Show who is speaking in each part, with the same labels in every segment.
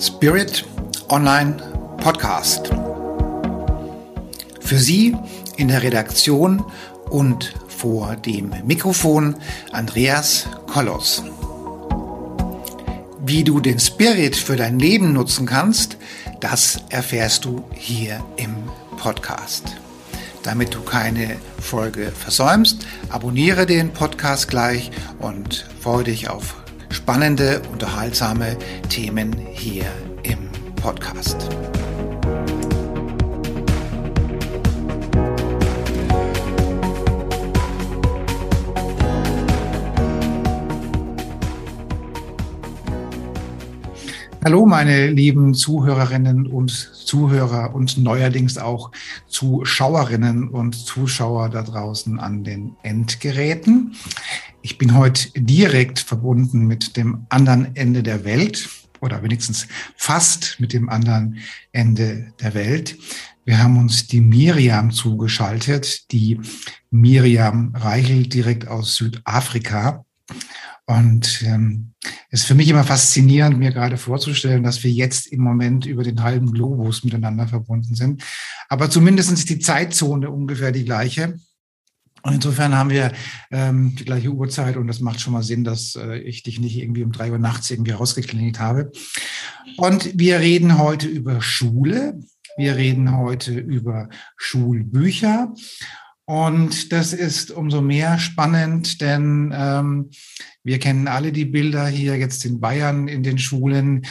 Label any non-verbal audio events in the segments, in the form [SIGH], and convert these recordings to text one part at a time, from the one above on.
Speaker 1: Spirit Online Podcast. Für Sie in der Redaktion und vor dem Mikrofon Andreas Kollos. Wie du den Spirit für dein Leben nutzen kannst, das erfährst du hier im Podcast. Damit du keine Folge versäumst, abonniere den Podcast gleich und freue dich auf spannende, unterhaltsame Themen hier im Podcast. Hallo, meine lieben Zuhörerinnen und Zuhörer und neuerdings auch Zuschauerinnen und Zuschauer da draußen an den Endgeräten. Ich bin heute direkt verbunden mit dem anderen Ende der Welt oder wenigstens fast mit dem anderen Ende der Welt. Wir haben uns die Miriam zugeschaltet, die Miriam Reichel direkt aus Südafrika. Und ähm, es ist für mich immer faszinierend, mir gerade vorzustellen, dass wir jetzt im Moment über den halben Globus miteinander verbunden sind. Aber zumindest ist die Zeitzone ungefähr die gleiche. Und insofern haben wir ähm, die gleiche Uhrzeit und das macht schon mal Sinn, dass äh, ich dich nicht irgendwie um drei Uhr nachts irgendwie rausgeklingelt habe. Und wir reden heute über Schule. Wir reden heute über Schulbücher. Und das ist umso mehr spannend, denn ähm, wir kennen alle die Bilder hier jetzt in Bayern in den Schulen,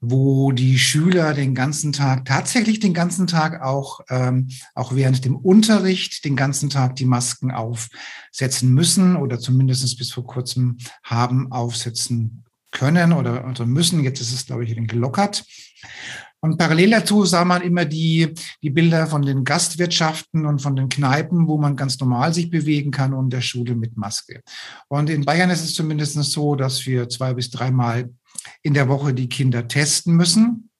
Speaker 1: wo die Schüler den ganzen Tag, tatsächlich den ganzen Tag auch, ähm, auch während dem Unterricht den ganzen Tag die Masken aufsetzen müssen oder zumindest bis vor kurzem haben aufsetzen können oder, oder müssen. Jetzt ist es, glaube ich, gelockert. Und parallel dazu sah man immer die, die Bilder von den Gastwirtschaften und von den Kneipen, wo man ganz normal sich bewegen kann und der Schule mit Maske. Und in Bayern ist es zumindest so, dass wir zwei bis dreimal in der Woche die Kinder testen müssen.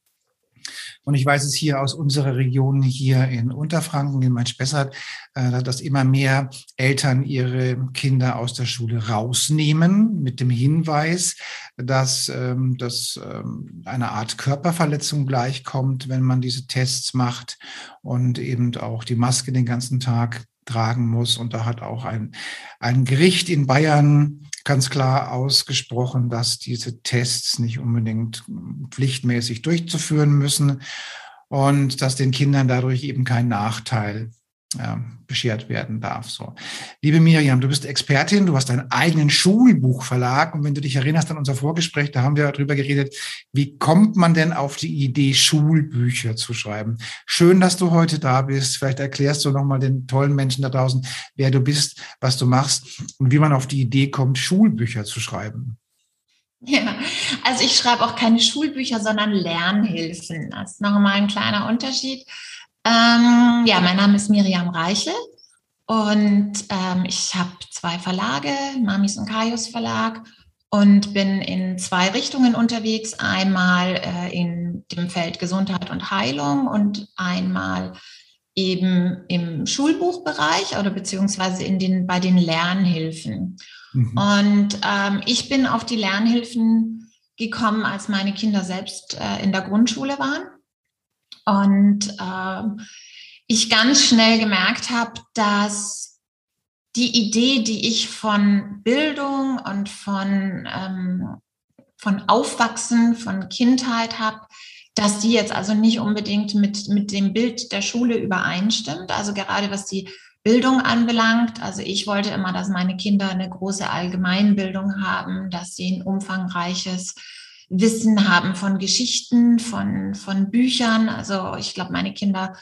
Speaker 1: Und ich weiß es hier aus unserer Region hier in Unterfranken, in Main-Spessart, äh, dass immer mehr Eltern ihre Kinder aus der Schule rausnehmen mit dem Hinweis, dass ähm, das ähm, eine Art Körperverletzung gleichkommt, wenn man diese Tests macht und eben auch die Maske den ganzen Tag tragen muss. Und da hat auch ein, ein Gericht in Bayern ganz klar ausgesprochen, dass diese Tests nicht unbedingt pflichtmäßig durchzuführen müssen und dass den Kindern dadurch eben kein Nachteil ja, beschert werden darf. So. Liebe Miriam, du bist Expertin, du hast deinen eigenen Schulbuchverlag und wenn du dich erinnerst an unser Vorgespräch, da haben wir darüber geredet, wie kommt man denn auf die Idee, Schulbücher zu schreiben? Schön, dass du heute da bist. Vielleicht erklärst du nochmal den tollen Menschen da draußen, wer du bist, was du machst und wie man auf die Idee kommt, Schulbücher zu schreiben.
Speaker 2: Ja, also ich schreibe auch keine Schulbücher, sondern Lernhilfen. Das ist nochmal ein kleiner Unterschied. Ähm, ja, mein Name ist Miriam Reichel und ähm, ich habe zwei Verlage, Mamis und Kaios Verlag und bin in zwei Richtungen unterwegs. Einmal äh, in dem Feld Gesundheit und Heilung und einmal eben im Schulbuchbereich oder beziehungsweise in den, bei den Lernhilfen. Mhm. Und ähm, ich bin auf die Lernhilfen gekommen, als meine Kinder selbst äh, in der Grundschule waren und äh, ich ganz schnell gemerkt habe, dass die Idee, die ich von Bildung und von, ähm, von Aufwachsen, von Kindheit habe, dass die jetzt also nicht unbedingt mit, mit dem Bild der Schule übereinstimmt. Also gerade was die Bildung anbelangt. Also ich wollte immer, dass meine Kinder eine große Allgemeinbildung haben, dass sie ein umfangreiches Wissen haben von Geschichten, von, von Büchern. Also ich glaube, meine Kinder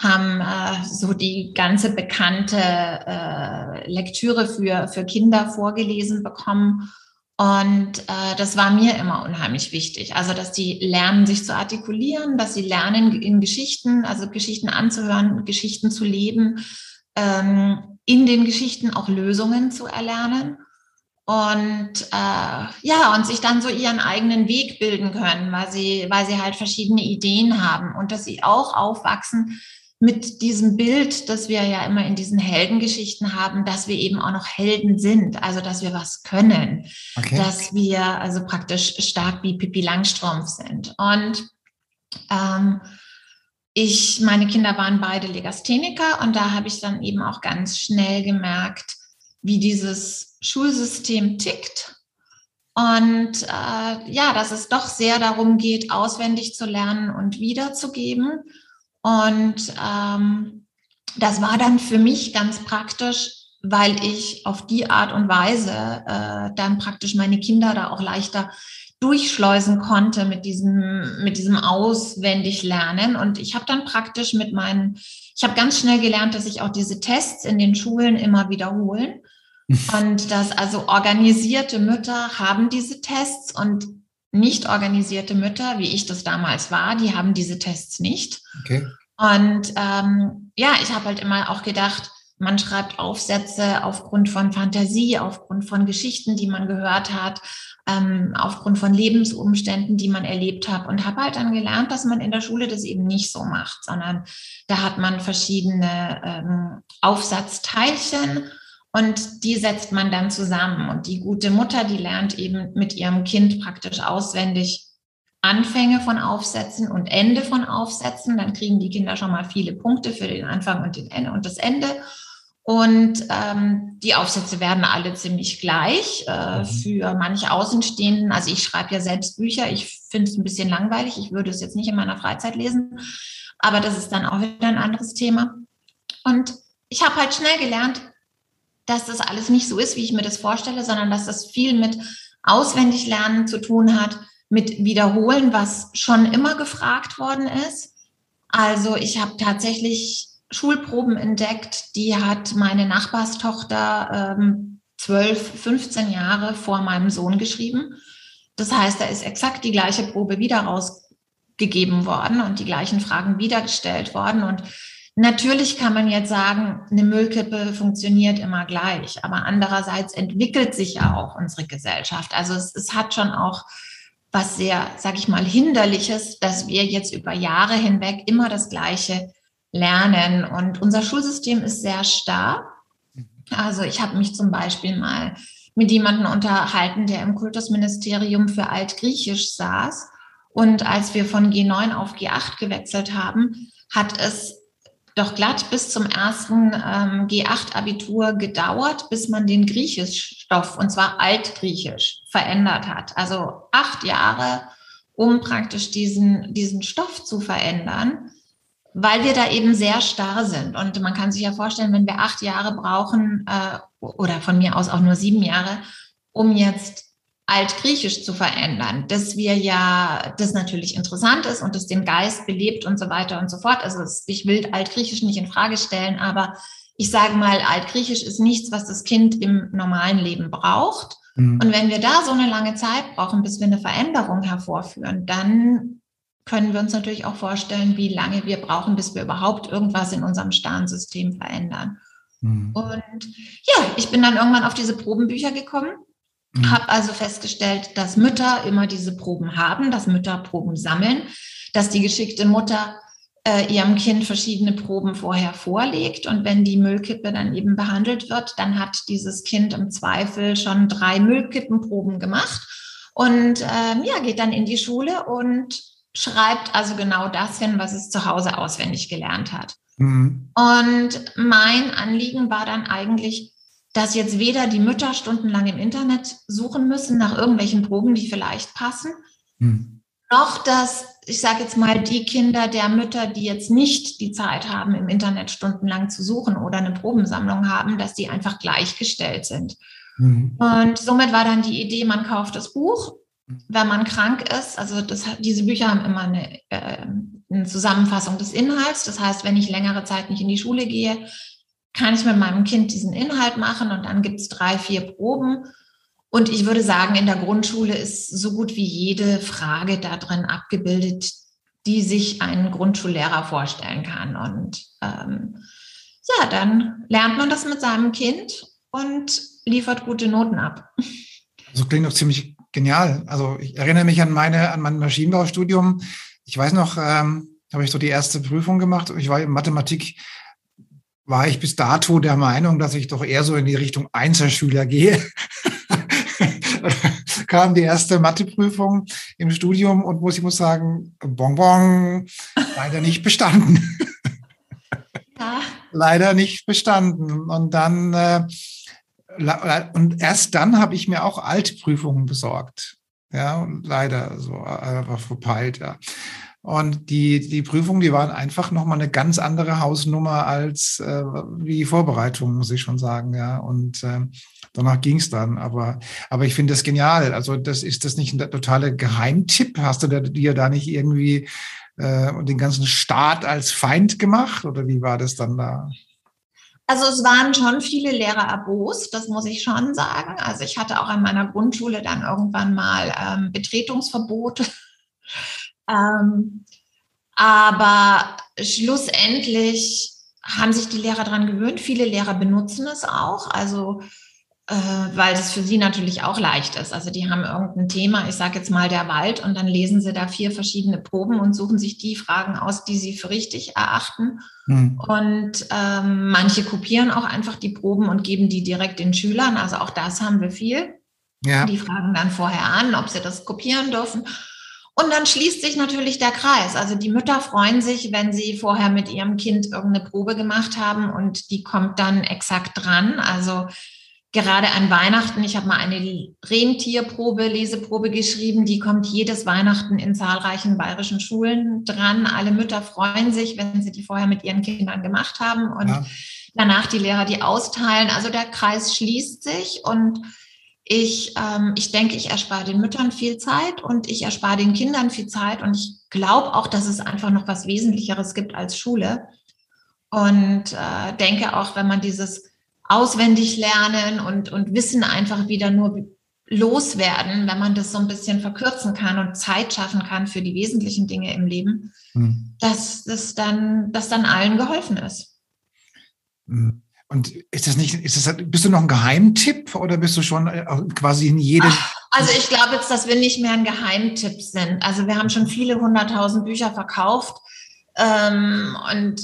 Speaker 2: haben äh, so die ganze bekannte äh, Lektüre für, für Kinder vorgelesen bekommen. Und äh, das war mir immer unheimlich wichtig. Also, dass die lernen, sich zu artikulieren, dass sie lernen, in Geschichten, also Geschichten anzuhören, Geschichten zu leben, ähm, in den Geschichten auch Lösungen zu erlernen und äh, ja und sich dann so ihren eigenen Weg bilden können, weil sie weil sie halt verschiedene Ideen haben und dass sie auch aufwachsen mit diesem Bild, das wir ja immer in diesen Heldengeschichten haben, dass wir eben auch noch Helden sind, also dass wir was können, okay. dass wir also praktisch stark wie Pippi Langstrumpf sind. Und ähm, ich, meine Kinder waren beide Legastheniker und da habe ich dann eben auch ganz schnell gemerkt, wie dieses Schulsystem tickt. Und äh, ja, dass es doch sehr darum geht, auswendig zu lernen und wiederzugeben. Und ähm, das war dann für mich ganz praktisch, weil ich auf die Art und Weise äh, dann praktisch meine Kinder da auch leichter durchschleusen konnte mit diesem, mit diesem Auswendiglernen. Und ich habe dann praktisch mit meinen, ich habe ganz schnell gelernt, dass ich auch diese Tests in den Schulen immer wiederholen. Und dass also organisierte Mütter haben diese Tests und nicht organisierte Mütter, wie ich das damals war, die haben diese Tests nicht. Okay. Und ähm, ja, ich habe halt immer auch gedacht, man schreibt Aufsätze aufgrund von Fantasie, aufgrund von Geschichten, die man gehört hat, ähm, aufgrund von Lebensumständen, die man erlebt hat und habe halt dann gelernt, dass man in der Schule das eben nicht so macht, sondern da hat man verschiedene ähm, Aufsatzteilchen und die setzt man dann zusammen. Und die gute Mutter, die lernt eben mit ihrem Kind praktisch auswendig Anfänge von Aufsätzen und Ende von Aufsätzen. Dann kriegen die Kinder schon mal viele Punkte für den Anfang und den Ende und das Ende. Und ähm, die Aufsätze werden alle ziemlich gleich. Äh, mhm. für manche Außenstehenden, also ich schreibe ja selbst Bücher, ich finde es ein bisschen langweilig, ich würde es jetzt nicht in meiner Freizeit lesen, aber das ist dann auch wieder ein anderes Thema. Und ich habe halt schnell gelernt, dass das alles nicht so ist, wie ich mir das vorstelle, sondern dass das viel mit Auswendiglernen zu tun hat, mit Wiederholen, was schon immer gefragt worden ist. Also ich habe tatsächlich Schulproben entdeckt, die hat meine Nachbarstochter ähm, 12, 15 Jahre vor meinem Sohn geschrieben. Das heißt, da ist exakt die gleiche Probe wieder rausgegeben worden und die gleichen Fragen wieder gestellt worden. Und natürlich kann man jetzt sagen, eine Müllkippe funktioniert immer gleich, aber andererseits entwickelt sich ja auch unsere Gesellschaft. Also es, es hat schon auch was sehr, sag ich mal, hinderliches, dass wir jetzt über Jahre hinweg immer das Gleiche lernen. Und unser Schulsystem ist sehr starr. Also ich habe mich zum Beispiel mal mit jemandem unterhalten, der im Kultusministerium für Altgriechisch saß. Und als wir von G9 auf G8 gewechselt haben, hat es doch glatt bis zum ersten ähm, G8-Abitur gedauert, bis man den Griechischstoff, und zwar Altgriechisch, verändert hat. Also acht Jahre, um praktisch diesen, diesen Stoff zu verändern weil wir da eben sehr starr sind. Und man kann sich ja vorstellen, wenn wir acht Jahre brauchen äh, oder von mir aus auch nur sieben Jahre, um jetzt Altgriechisch zu verändern, dass wir ja, das natürlich interessant ist und das den Geist belebt und so weiter und so fort. Also ich will Altgriechisch nicht in Frage stellen, aber ich sage mal, Altgriechisch ist nichts, was das Kind im normalen Leben braucht. Mhm. Und wenn wir da so eine lange Zeit brauchen, bis wir eine Veränderung hervorführen, dann können wir uns natürlich auch vorstellen, wie lange wir brauchen, bis wir überhaupt irgendwas in unserem Starnsystem verändern. Mhm. Und ja, ich bin dann irgendwann auf diese Probenbücher gekommen, mhm. habe also festgestellt, dass Mütter immer diese Proben haben, dass Mütter Proben sammeln, dass die geschickte Mutter äh, ihrem Kind verschiedene Proben vorher vorlegt und wenn die Müllkippe dann eben behandelt wird, dann hat dieses Kind im Zweifel schon drei Müllkippenproben gemacht und ähm, ja, geht dann in die Schule und schreibt also genau das hin, was es zu Hause auswendig gelernt hat. Mhm. Und mein Anliegen war dann eigentlich, dass jetzt weder die Mütter stundenlang im Internet suchen müssen nach irgendwelchen Proben, die vielleicht passen, mhm. noch dass, ich sage jetzt mal, die Kinder der Mütter, die jetzt nicht die Zeit haben, im Internet stundenlang zu suchen oder eine Probensammlung haben, dass die einfach gleichgestellt sind. Mhm. Und somit war dann die Idee, man kauft das Buch wenn man krank ist, also das, diese Bücher haben immer eine, äh, eine, Zusammenfassung des Inhalts. Das heißt, wenn ich längere Zeit nicht in die Schule gehe, kann ich mit meinem Kind diesen Inhalt machen und dann gibt es drei, vier Proben. Und ich würde sagen, in der Grundschule ist so gut wie jede Frage da drin abgebildet, die sich ein Grundschullehrer vorstellen kann. Und ähm, ja, dann lernt man das mit seinem Kind und liefert gute Noten ab.
Speaker 1: So klingt doch ziemlich genial. Also ich erinnere mich an meine, an mein Maschinenbaustudium. Ich weiß noch, ähm, habe ich so die erste Prüfung gemacht. Ich war in Mathematik, war ich bis dato der Meinung, dass ich doch eher so in die Richtung Einzelschüler gehe. [LAUGHS] kam die erste Matheprüfung im Studium und muss ich muss sagen, Bonbon, leider nicht bestanden. [LAUGHS] Ja. leider nicht bestanden. Und dann äh, und erst dann habe ich mir auch alte Prüfungen besorgt. Ja, leider so einfach verpeilt, ja. Und die, die Prüfungen, die waren einfach nochmal eine ganz andere Hausnummer als äh, die Vorbereitung, muss ich schon sagen, ja. Und äh, danach ging es dann. Aber, aber ich finde das genial. Also, das ist das nicht ein totaler Geheimtipp? Hast du dir da nicht irgendwie äh, den ganzen Staat als Feind gemacht? Oder wie war das dann da?
Speaker 2: Also es waren schon viele Lehrer erbost, das muss ich schon sagen. Also ich hatte auch an meiner Grundschule dann irgendwann mal ähm, Betretungsverbot. Ähm, aber schlussendlich haben sich die Lehrer daran gewöhnt. Viele Lehrer benutzen es auch. Also äh, weil das für sie natürlich auch leicht ist. Also die haben irgendein Thema, ich sage jetzt mal der Wald, und dann lesen sie da vier verschiedene Proben und suchen sich die Fragen aus, die sie für richtig erachten. Hm. Und ähm, manche kopieren auch einfach die Proben und geben die direkt den Schülern. Also auch das haben wir viel. Ja. Die fragen dann vorher an, ob sie das kopieren dürfen. Und dann schließt sich natürlich der Kreis. Also die Mütter freuen sich, wenn sie vorher mit ihrem Kind irgendeine Probe gemacht haben und die kommt dann exakt dran. Also gerade an Weihnachten, ich habe mal eine Rentierprobe, Leseprobe geschrieben, die kommt jedes Weihnachten in zahlreichen bayerischen Schulen dran. Alle Mütter freuen sich, wenn sie die vorher mit ihren Kindern gemacht haben und ja. danach die Lehrer die austeilen. Also der Kreis schließt sich und ich, ähm, ich denke, ich erspare den Müttern viel Zeit und ich erspare den Kindern viel Zeit und ich glaube auch, dass es einfach noch was Wesentlicheres gibt als Schule und äh, denke auch, wenn man dieses auswendig lernen und, und Wissen einfach wieder nur loswerden, wenn man das so ein bisschen verkürzen kann und Zeit schaffen kann für die wesentlichen Dinge im Leben, hm. dass das dann, dass dann allen geholfen ist.
Speaker 1: Hm. Und ist das nicht, ist das, bist du noch ein Geheimtipp oder bist du schon äh, quasi in jedem?
Speaker 2: Also ich glaube jetzt, dass wir nicht mehr ein Geheimtipp sind. Also wir haben schon viele hunderttausend Bücher verkauft. Ähm, und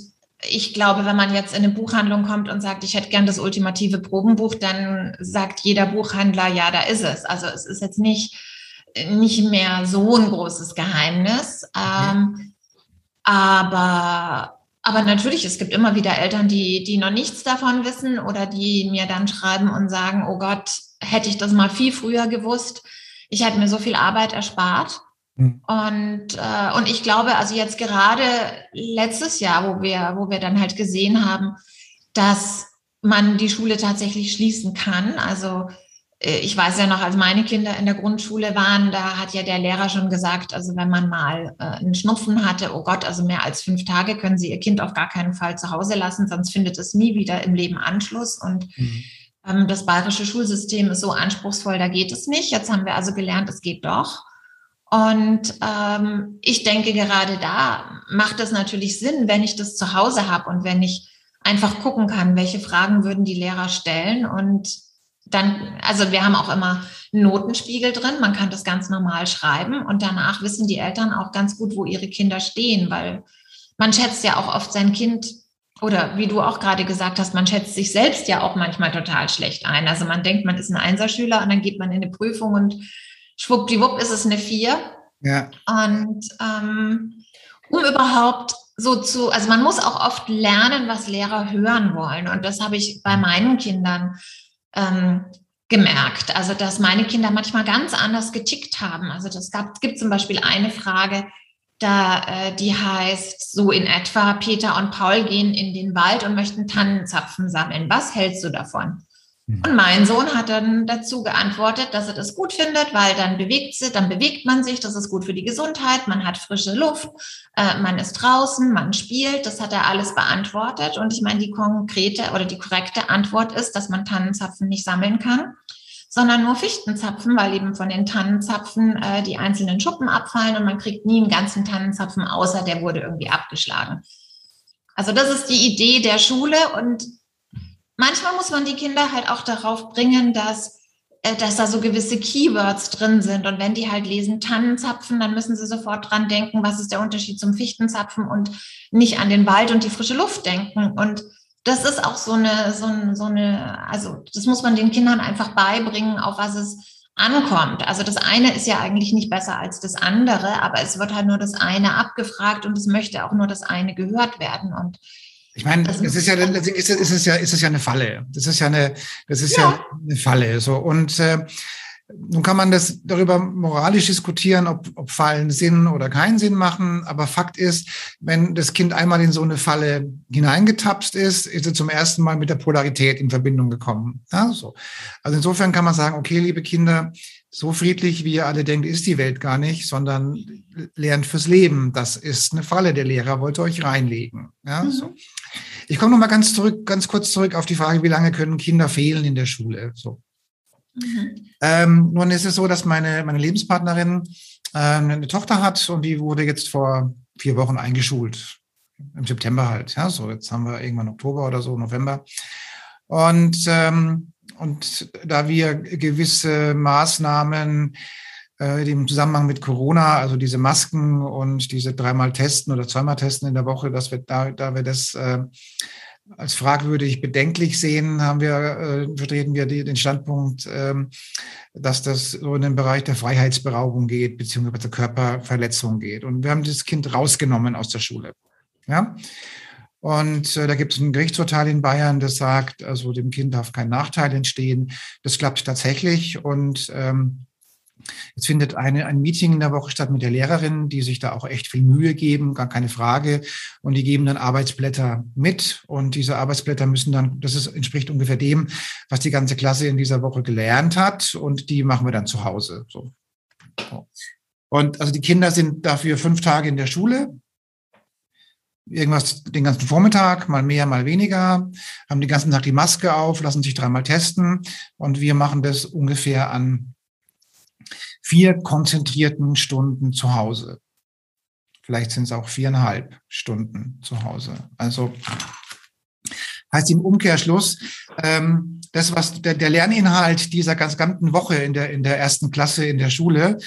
Speaker 2: ich glaube, wenn man jetzt in eine Buchhandlung kommt und sagt, ich hätte gern das ultimative Probenbuch, dann sagt jeder Buchhändler, ja, da ist es. Also es ist jetzt nicht, nicht mehr so ein großes Geheimnis. Okay. Ähm, aber, aber natürlich, es gibt immer wieder Eltern, die, die noch nichts davon wissen oder die mir dann schreiben und sagen, oh Gott, hätte ich das mal viel früher gewusst. Ich hätte mir so viel Arbeit erspart. Mhm. Und, äh, und ich glaube, also jetzt gerade letztes Jahr, wo wir, wo wir dann halt gesehen haben, dass man die Schule tatsächlich schließen kann. Also ich weiß ja noch, als meine Kinder in der Grundschule waren, da hat ja der Lehrer schon gesagt, also wenn man mal äh, einen Schnupfen hatte, oh Gott, also mehr als fünf Tage können Sie Ihr Kind auf gar keinen Fall zu Hause lassen, sonst findet es nie wieder im Leben Anschluss. Und mhm. ähm, das bayerische Schulsystem ist so anspruchsvoll, da geht es nicht. Jetzt haben wir also gelernt, es geht doch. Und ähm, ich denke, gerade da macht es natürlich Sinn, wenn ich das zu Hause habe und wenn ich einfach gucken kann, welche Fragen würden die Lehrer stellen. Und dann, also wir haben auch immer einen Notenspiegel drin, man kann das ganz normal schreiben und danach wissen die Eltern auch ganz gut, wo ihre Kinder stehen, weil man schätzt ja auch oft sein Kind oder wie du auch gerade gesagt hast, man schätzt sich selbst ja auch manchmal total schlecht ein. Also man denkt, man ist ein Einserschüler und dann geht man in eine Prüfung und schwuppdiwupp ist es eine 4. Ja. Und ähm, um überhaupt so zu, also man muss auch oft lernen, was Lehrer hören wollen. Und das habe ich bei meinen Kindern ähm, gemerkt. Also, dass meine Kinder manchmal ganz anders getickt haben. Also, das gab, gibt zum Beispiel eine Frage, da, äh, die heißt so in etwa, Peter und Paul gehen in den Wald und möchten Tannenzapfen sammeln. Was hältst du davon? Mhm. Und mein Sohn hat dann dazu geantwortet, dass er das gut findet, weil dann bewegt sie, dann bewegt man sich, das ist gut für die Gesundheit, man hat frische Luft, äh, man ist draußen, man spielt, das hat er alles beantwortet. Und ich meine, die konkrete oder die korrekte Antwort ist, dass man Tannenzapfen nicht sammeln kann, sondern nur Fichtenzapfen, weil eben von den Tannenzapfen äh, die einzelnen Schuppen abfallen und man kriegt nie einen ganzen Tannenzapfen, außer der wurde irgendwie abgeschlagen. Also das ist die Idee der Schule und manchmal muss man die Kinder halt auch darauf bringen, dass äh, dass da so gewisse Keywords drin sind. Und wenn die halt lesen Tannenzapfen, dann müssen sie sofort dran denken, was ist der Unterschied zum Fichtenzapfen und nicht an den Wald und die frische Luft denken. Und das ist auch so eine, so eine, so eine, also das muss man den Kindern einfach beibringen, auf was es ankommt. Also das eine ist ja eigentlich nicht besser als das andere, aber es wird halt nur das eine abgefragt und es möchte auch nur das eine gehört werden. Und
Speaker 1: ich meine, das ist ja, ist es, ist es ja, ist es ja eine Falle. Das ist ja eine, das ist ja, ja eine Falle. So und äh, nun kann man das darüber moralisch diskutieren, ob, ob Fallen Sinn oder keinen Sinn machen. Aber Fakt ist, wenn das Kind einmal in so eine Falle hineingetapst ist, ist es zum ersten Mal mit der Polarität in Verbindung gekommen. Ja, so. Also insofern kann man sagen, okay, liebe Kinder, so friedlich, wie ihr alle denkt, ist die Welt gar nicht, sondern lernt fürs Leben. Das ist eine Falle. Der Lehrer wollte euch reinlegen. Ja, mhm. so. Ich komme noch mal ganz zurück, ganz kurz zurück auf die Frage, wie lange können Kinder fehlen in der Schule? So. Mhm. Ähm, nun ist es so, dass meine, meine Lebenspartnerin äh, eine Tochter hat und die wurde jetzt vor vier Wochen eingeschult. Im September halt. Ja, so jetzt haben wir irgendwann Oktober oder so, November. Und, ähm, und da wir gewisse Maßnahmen äh, im Zusammenhang mit Corona, also diese Masken und diese dreimal testen oder zweimal testen in der Woche, dass wir da, da wir das äh, als fragwürdig bedenklich sehen, haben wir, äh, vertreten wir die, den Standpunkt, ähm, dass das so in den Bereich der Freiheitsberaubung geht, beziehungsweise der Körperverletzung geht. Und wir haben das Kind rausgenommen aus der Schule. Ja. Und äh, da gibt es ein Gerichtsurteil in Bayern, das sagt, also dem Kind darf kein Nachteil entstehen. Das klappt tatsächlich. Und ähm, es findet eine, ein Meeting in der Woche statt mit der Lehrerin, die sich da auch echt viel Mühe geben, gar keine Frage. Und die geben dann Arbeitsblätter mit. Und diese Arbeitsblätter müssen dann, das ist, entspricht ungefähr dem, was die ganze Klasse in dieser Woche gelernt hat. Und die machen wir dann zu Hause. So. Und also die Kinder sind dafür fünf Tage in der Schule. Irgendwas den ganzen Vormittag, mal mehr, mal weniger, haben den ganzen Tag die Maske auf, lassen sich dreimal testen. Und wir machen das ungefähr an vier konzentrierten Stunden zu Hause. Vielleicht sind es auch viereinhalb Stunden zu Hause. Also heißt im Umkehrschluss, ähm, das, was der, der Lerninhalt dieser ganz ganzen Woche in der, in der ersten Klasse in der Schule,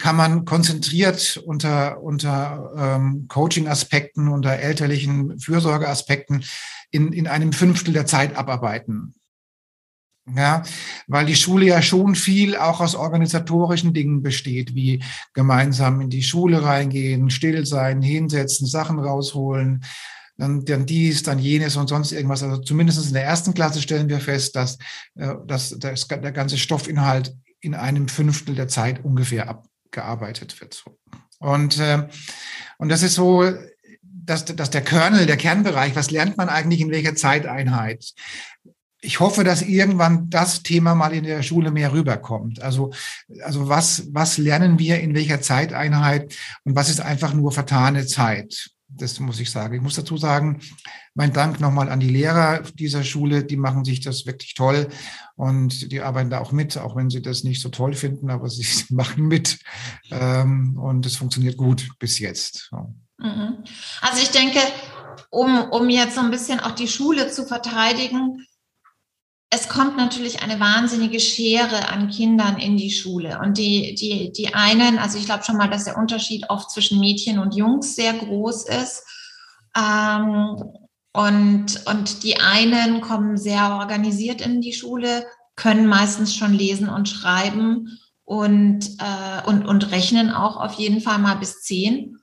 Speaker 1: kann man konzentriert unter, unter ähm, Coaching-Aspekten, unter elterlichen Fürsorgeaspekten in, in einem Fünftel der Zeit abarbeiten. Ja, weil die Schule ja schon viel auch aus organisatorischen Dingen besteht, wie gemeinsam in die Schule reingehen, still sein, hinsetzen, Sachen rausholen, dann, dann dies, dann jenes und sonst irgendwas. Also zumindest in der ersten Klasse stellen wir fest, dass, äh, dass das, der ganze Stoffinhalt in einem Fünftel der Zeit ungefähr abgearbeitet wird. Und, äh, und das ist so, dass, dass der Kernel, der Kernbereich, was lernt man eigentlich in welcher Zeiteinheit? ich hoffe, dass irgendwann das Thema mal in der Schule mehr rüberkommt. Also, also was, was lernen wir in welcher Zeiteinheit und was ist einfach nur vertane Zeit? Das muss ich sagen. Ich muss dazu sagen, mein Dank nochmal an die Lehrer dieser Schule. Die machen sich das wirklich toll und die arbeiten da auch mit, auch wenn sie das nicht so toll finden, aber sie [LAUGHS] machen mit. Ähm, und es funktioniert gut bis jetzt.
Speaker 2: Mhm. Also ich denke, um, um jetzt so ein bisschen auch die Schule zu verteidigen, es kommt natürlich eine wahnsinnige Schere an Kindern in die Schule. Und die, die, die einen, also ich glaube schon mal, dass der Unterschied oft zwischen Mädchen und Jungs sehr groß ist. Ähm, und, und die einen kommen sehr organisiert in die Schule, können meistens schon lesen und schreiben und, äh, und, und rechnen auch auf jeden Fall mal bis zehn.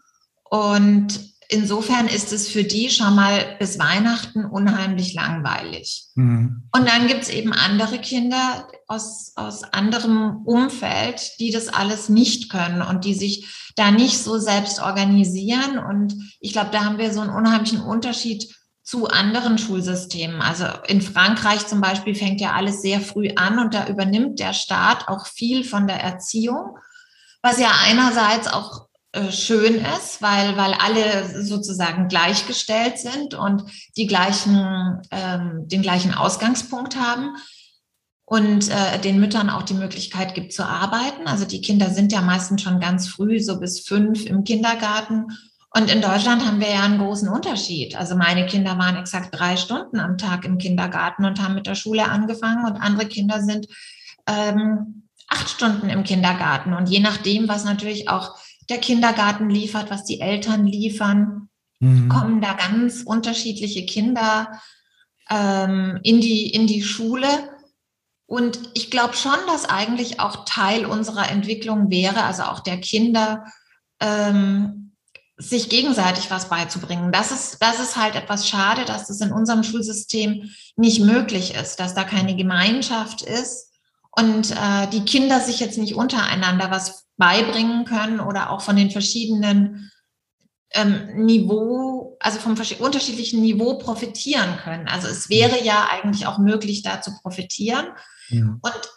Speaker 2: Und insofern ist es für die schon mal bis Weihnachten unheimlich langweilig. Mhm. Und dann gibt es eben andere Kinder aus, aus anderem Umfeld, die das alles nicht können und die sich da nicht so selbst organisieren. Und ich glaube, da haben wir so einen unheimlichen Unterschied zu anderen Schulsystemen. Also in Frankreich zum Beispiel fängt ja alles sehr früh an und da übernimmt der Staat auch viel von der Erziehung, was ja einerseits auch schön ist, weil, weil alle sozusagen gleichgestellt sind und die gleichen, ähm, den gleichen Ausgangspunkt haben und äh, den Müttern auch die Möglichkeit gibt zu arbeiten. Also die Kinder sind ja meistens schon ganz früh, so bis fünf im Kindergarten. Und in Deutschland haben wir ja einen großen Unterschied. Also meine Kinder waren exakt drei Stunden am Tag im Kindergarten und haben mit der Schule angefangen und andere Kinder sind ähm, acht Stunden im Kindergarten. Und je nachdem, was natürlich auch der Kindergarten liefert, was die Eltern liefern, mhm. kommen da ganz unterschiedliche Kinder ähm, in, die, in die Schule. Und ich glaube schon, dass eigentlich auch Teil unserer Entwicklung wäre, also auch der Kinder, ähm, sich gegenseitig was beizubringen. Das ist, das ist halt etwas schade, dass das in unserem Schulsystem nicht möglich ist, dass da keine Gemeinschaft ist und äh, die Kinder sich jetzt nicht untereinander was beibringen können oder auch von den verschiedenen ähm, Niveau, also vom unterschiedlichen Niveau profitieren können. Also es wäre ja eigentlich auch möglich, da zu profitieren. Ja. Und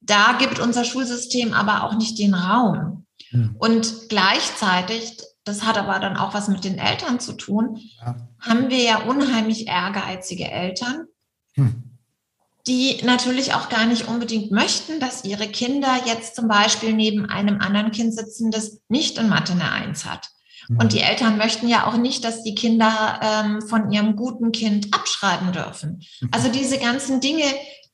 Speaker 2: da gibt unser Schulsystem aber auch nicht den Raum. Ja. Und gleichzeitig, das hat aber dann auch was mit den Eltern zu tun, ja. haben wir ja unheimlich ehrgeizige Eltern, hm. Die natürlich auch gar nicht unbedingt möchten, dass ihre Kinder jetzt zum Beispiel neben einem anderen Kind sitzen, das nicht in Mathe eine Eins hat. Und die Eltern möchten ja auch nicht, dass die Kinder ähm, von ihrem guten Kind abschreiben dürfen. Mhm. Also diese ganzen Dinge,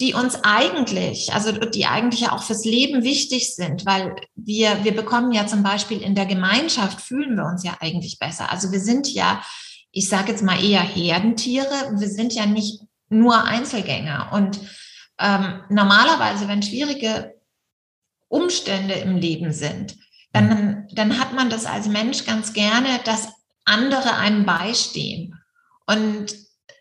Speaker 2: die uns eigentlich, also die eigentlich ja auch fürs Leben wichtig sind, weil wir, wir bekommen ja zum Beispiel in der Gemeinschaft, fühlen wir uns ja eigentlich besser. Also wir sind ja, ich sage jetzt mal eher Herdentiere, wir sind ja nicht nur Einzelgänger. Und ähm, normalerweise, wenn schwierige Umstände im Leben sind, dann, dann hat man das als Mensch ganz gerne, dass andere einem beistehen. Und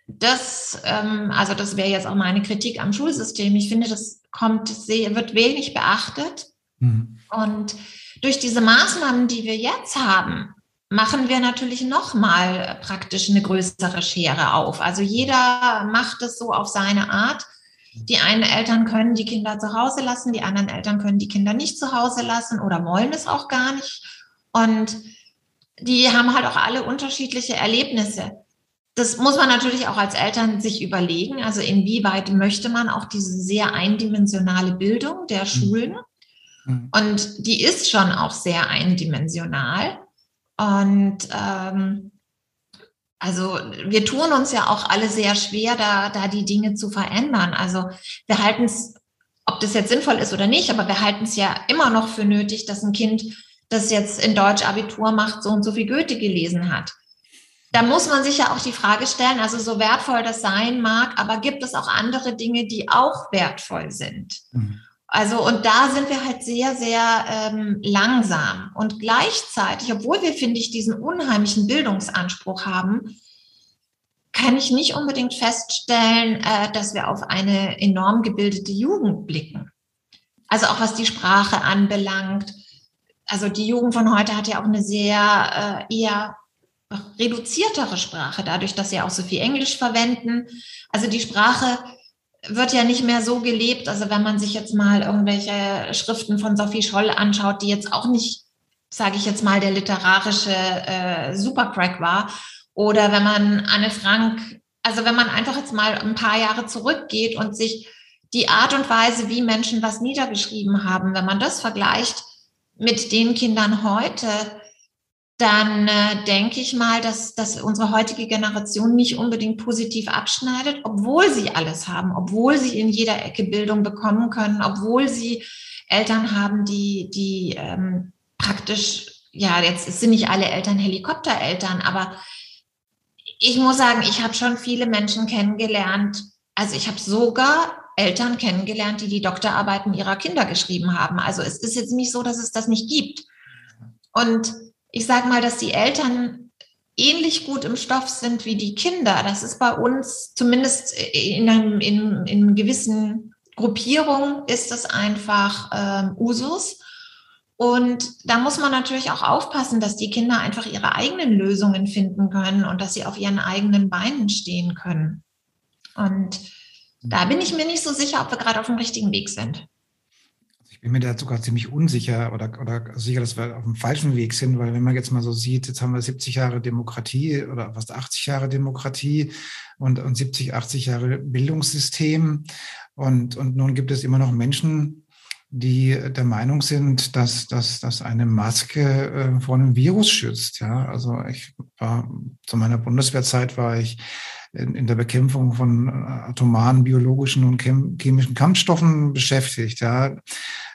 Speaker 2: das, ähm, also das wäre jetzt auch meine Kritik am Schulsystem. Ich finde, das kommt, sehr, wird wenig beachtet. Mhm. Und durch diese Maßnahmen, die wir jetzt haben, machen wir natürlich nochmal praktisch eine größere Schere auf. Also jeder macht es so auf seine Art. Die einen Eltern können die Kinder zu Hause lassen, die anderen Eltern können die Kinder nicht zu Hause lassen oder wollen es auch gar nicht. Und die haben halt auch alle unterschiedliche Erlebnisse. Das muss man natürlich auch als Eltern sich überlegen. Also inwieweit möchte man auch diese sehr eindimensionale Bildung der mhm. Schulen? Mhm. Und die ist schon auch sehr eindimensional. Und ähm, also wir tun uns ja auch alle sehr schwer, da, da die Dinge zu verändern. Also wir halten es, ob das jetzt sinnvoll ist oder nicht, aber wir halten es ja immer noch für nötig, dass ein Kind, das jetzt in Deutsch Abitur macht, so und so viel Goethe gelesen hat. Da muss man sich ja auch die Frage stellen, also so wertvoll das sein mag, aber gibt es auch andere Dinge, die auch wertvoll sind? Mhm. Also, und da sind wir halt sehr, sehr ähm, langsam. Und gleichzeitig, obwohl wir, finde ich, diesen unheimlichen Bildungsanspruch haben, kann ich nicht unbedingt feststellen, äh, dass wir auf eine enorm gebildete Jugend blicken. Also auch was die Sprache anbelangt. Also die Jugend von heute hat ja auch eine sehr äh, eher reduziertere Sprache, dadurch, dass sie auch so viel Englisch verwenden. Also die Sprache wird ja nicht mehr so gelebt. Also wenn man sich jetzt mal irgendwelche Schriften von Sophie Scholl anschaut, die jetzt auch nicht, sage ich jetzt mal, der literarische äh, Supercrack war. Oder wenn man Anne Frank, also wenn man einfach jetzt mal ein paar Jahre zurückgeht und sich die Art und Weise, wie Menschen was niedergeschrieben haben, wenn man das vergleicht mit den Kindern heute, dann äh, denke ich mal, dass, dass unsere heutige Generation nicht unbedingt positiv abschneidet, obwohl sie alles haben, obwohl sie in jeder Ecke Bildung bekommen können, obwohl sie Eltern haben, die, die ähm, praktisch, ja, jetzt sind nicht alle Eltern Helikoptereltern, aber ich muss sagen, ich habe schon viele Menschen kennengelernt. Also ich habe sogar Eltern kennengelernt, die die Doktorarbeiten ihrer Kinder geschrieben haben. Also es ist jetzt nicht so, dass es das nicht gibt. Und ich sage mal, dass die Eltern ähnlich gut im Stoff sind wie die Kinder. Das ist bei uns zumindest in, einem, in, in gewissen Gruppierungen ist es einfach ähm, Usus. Und da muss man natürlich auch aufpassen, dass die Kinder einfach ihre eigenen Lösungen finden können und dass sie auf ihren eigenen Beinen stehen können. Und da bin ich mir nicht so sicher, ob wir gerade auf dem richtigen Weg sind
Speaker 1: bin mir da sogar ziemlich unsicher oder, oder sicher, dass wir auf dem falschen Weg sind, weil wenn man jetzt mal so sieht, jetzt haben wir 70 Jahre Demokratie oder fast 80 Jahre Demokratie und, und 70, 80 Jahre Bildungssystem und, und nun gibt es immer noch Menschen, die der Meinung sind, dass, dass, dass eine Maske äh, vor einem Virus schützt. Ja, also ich war zu meiner Bundeswehrzeit war ich in, in der Bekämpfung von äh, atomaren, biologischen und chemischen Kampfstoffen beschäftigt. Ja.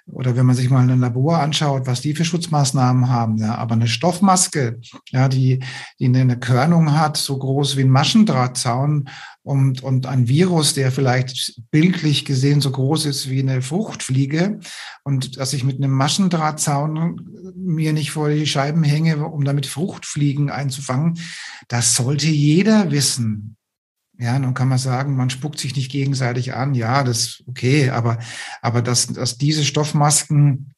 Speaker 1: Oder wenn man sich mal ein Labor anschaut, was die für Schutzmaßnahmen haben. Ja. Aber eine Stoffmaske, ja, die, die eine Körnung hat, so groß wie ein Maschendrahtzaun und, und ein Virus, der vielleicht bildlich gesehen so groß ist wie eine Fruchtfliege und dass ich mit einem Maschendrahtzaun mir nicht vor die Scheiben hänge, um damit Fruchtfliegen einzufangen, das sollte jeder wissen. Ja, nun kann man sagen, man spuckt sich nicht gegenseitig an. Ja, das ist okay, aber, aber dass, dass diese Stoffmasken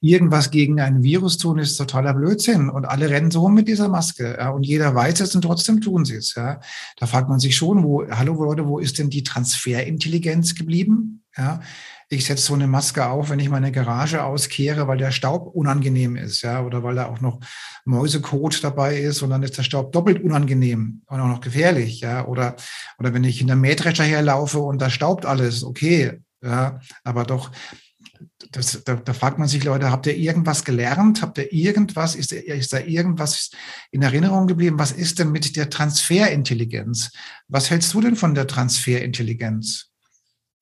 Speaker 1: irgendwas gegen ein Virus tun, ist totaler Blödsinn. Und alle rennen so rum mit dieser Maske. Ja, und jeder weiß es und trotzdem tun sie es. Ja. Da fragt man sich schon, wo, hallo Leute, wo ist denn die Transferintelligenz geblieben? Ja. Ich setze so eine Maske auf, wenn ich meine Garage auskehre, weil der Staub unangenehm ist, ja, oder weil da auch noch Mäusekot dabei ist und dann ist der Staub doppelt unangenehm und auch noch gefährlich, ja, oder, oder wenn ich in der Mähdrescher herlaufe und da staubt alles, okay, ja, aber doch das, da, da, fragt man sich, Leute, habt ihr irgendwas gelernt? Habt ihr irgendwas, ist, ist da irgendwas in Erinnerung geblieben? Was ist denn mit der Transferintelligenz? Was hältst du denn von der Transferintelligenz?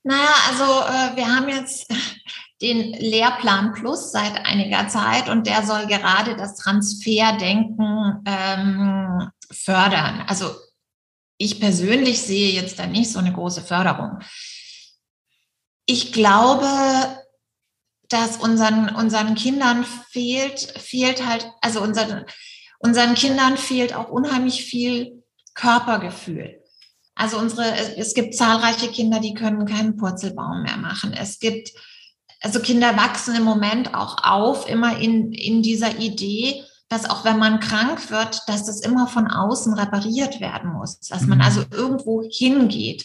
Speaker 2: Naja, also äh, wir haben jetzt [LAUGHS] den Lehrplan Plus seit einiger Zeit und der soll gerade das Transferdenken ähm, fördern. Also ich persönlich sehe jetzt da nicht so eine große Förderung. Ich glaube, dass unseren, unseren Kindern fehlt, fehlt halt, also unseren, unseren Kindern fehlt auch unheimlich viel Körpergefühl. Also unsere, es gibt zahlreiche Kinder, die können keinen Purzelbaum mehr machen. Es gibt, also Kinder wachsen im Moment auch auf, immer in, in dieser Idee, dass auch wenn man krank wird, dass das immer von außen repariert werden muss, dass man mhm. also irgendwo hingeht.